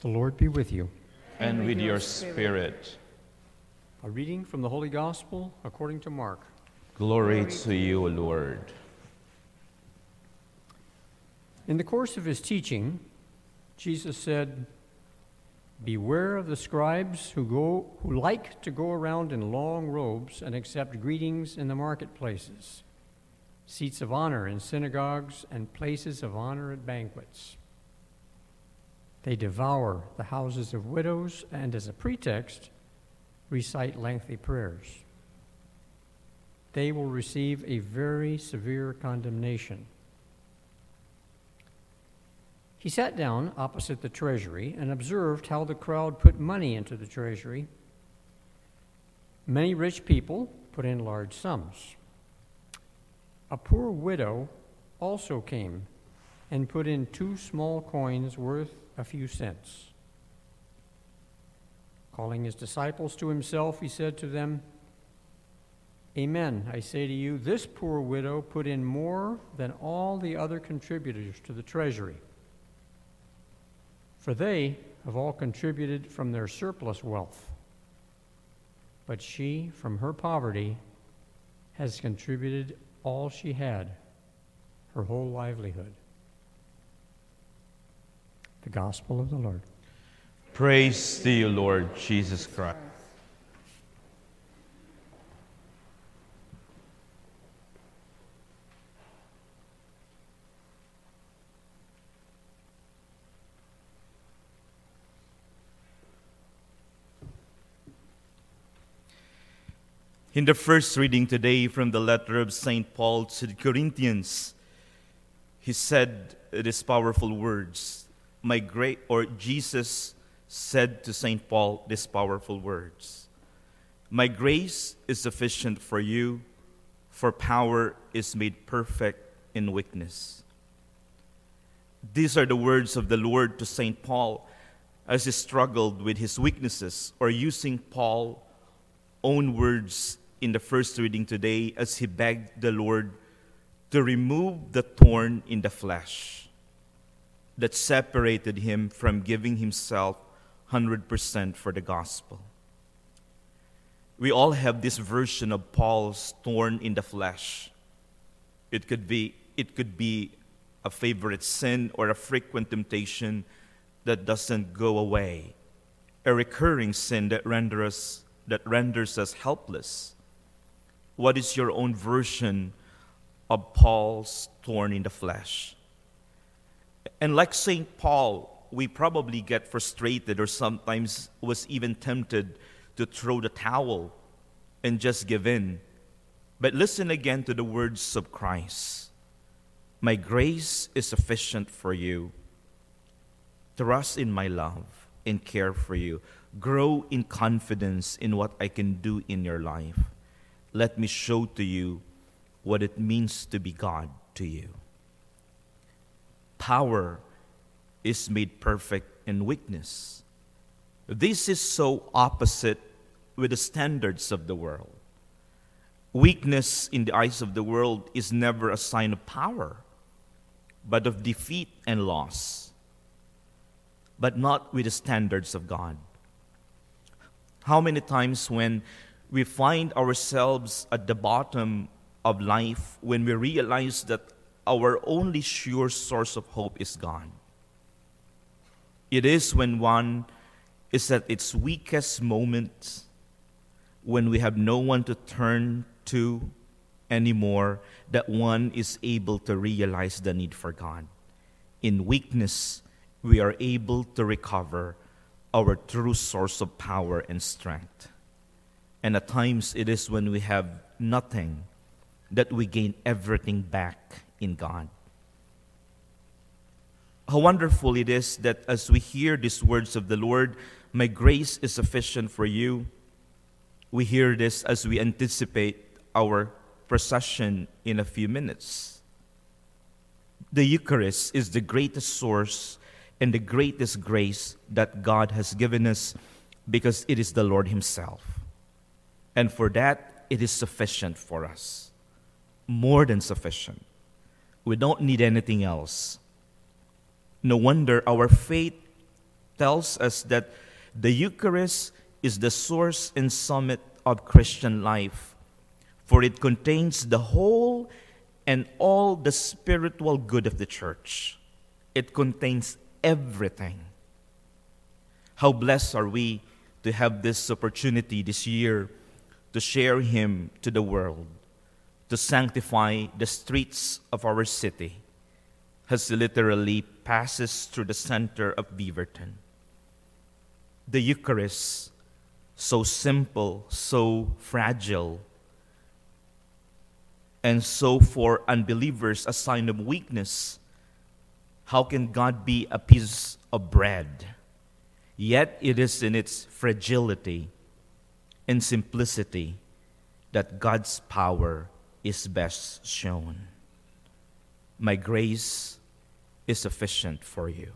The Lord be with you. And with your spirit. A reading from the Holy Gospel according to Mark. Glory to you, Lord. In the course of his teaching, Jesus said, Beware of the scribes who, go, who like to go around in long robes and accept greetings in the marketplaces, seats of honor in synagogues, and places of honor at banquets. They devour the houses of widows and, as a pretext, recite lengthy prayers. They will receive a very severe condemnation. He sat down opposite the treasury and observed how the crowd put money into the treasury. Many rich people put in large sums. A poor widow also came and put in two small coins worth a few cents. Calling his disciples to himself, he said to them, Amen, I say to you, this poor widow put in more than all the other contributors to the treasury. For they have all contributed from their surplus wealth. But she, from her poverty, has contributed all she had, her whole livelihood. The Gospel of the Lord. Praise to you, Lord Jesus Christ. In the first reading today from the letter of St. Paul to the Corinthians, he said these powerful words. My great, or Jesus said to St. Paul these powerful words My grace is sufficient for you, for power is made perfect in weakness. These are the words of the Lord to St. Paul as he struggled with his weaknesses, or using Paul's own words in the first reading today as he begged the Lord to remove the thorn in the flesh that separated him from giving himself 100% for the gospel. We all have this version of Paul's thorn in the flesh. It could be, it could be a favorite sin or a frequent temptation that doesn't go away, a recurring sin that renders, that renders us helpless what is your own version of Paul's thorn in the flesh? And like St. Paul, we probably get frustrated or sometimes was even tempted to throw the towel and just give in. But listen again to the words of Christ My grace is sufficient for you. Trust in my love and care for you. Grow in confidence in what I can do in your life let me show to you what it means to be God to you. Power is made perfect in weakness. This is so opposite with the standards of the world. Weakness in the eyes of the world is never a sign of power, but of defeat and loss, but not with the standards of God. How many times when we find ourselves at the bottom of life when we realize that our only sure source of hope is God. It is when one is at its weakest moment, when we have no one to turn to anymore, that one is able to realize the need for God. In weakness, we are able to recover our true source of power and strength. And at times it is when we have nothing that we gain everything back in God. How wonderful it is that as we hear these words of the Lord, my grace is sufficient for you, we hear this as we anticipate our procession in a few minutes. The Eucharist is the greatest source and the greatest grace that God has given us because it is the Lord Himself. And for that, it is sufficient for us. More than sufficient. We don't need anything else. No wonder our faith tells us that the Eucharist is the source and summit of Christian life, for it contains the whole and all the spiritual good of the church. It contains everything. How blessed are we to have this opportunity this year to share Him to the world, to sanctify the streets of our city, as literally passes through the center of Beaverton. The Eucharist, so simple, so fragile, and so for unbelievers a sign of weakness. How can God be a piece of bread? Yet it is in its fragility and simplicity that God's power is best shown. My grace is sufficient for you.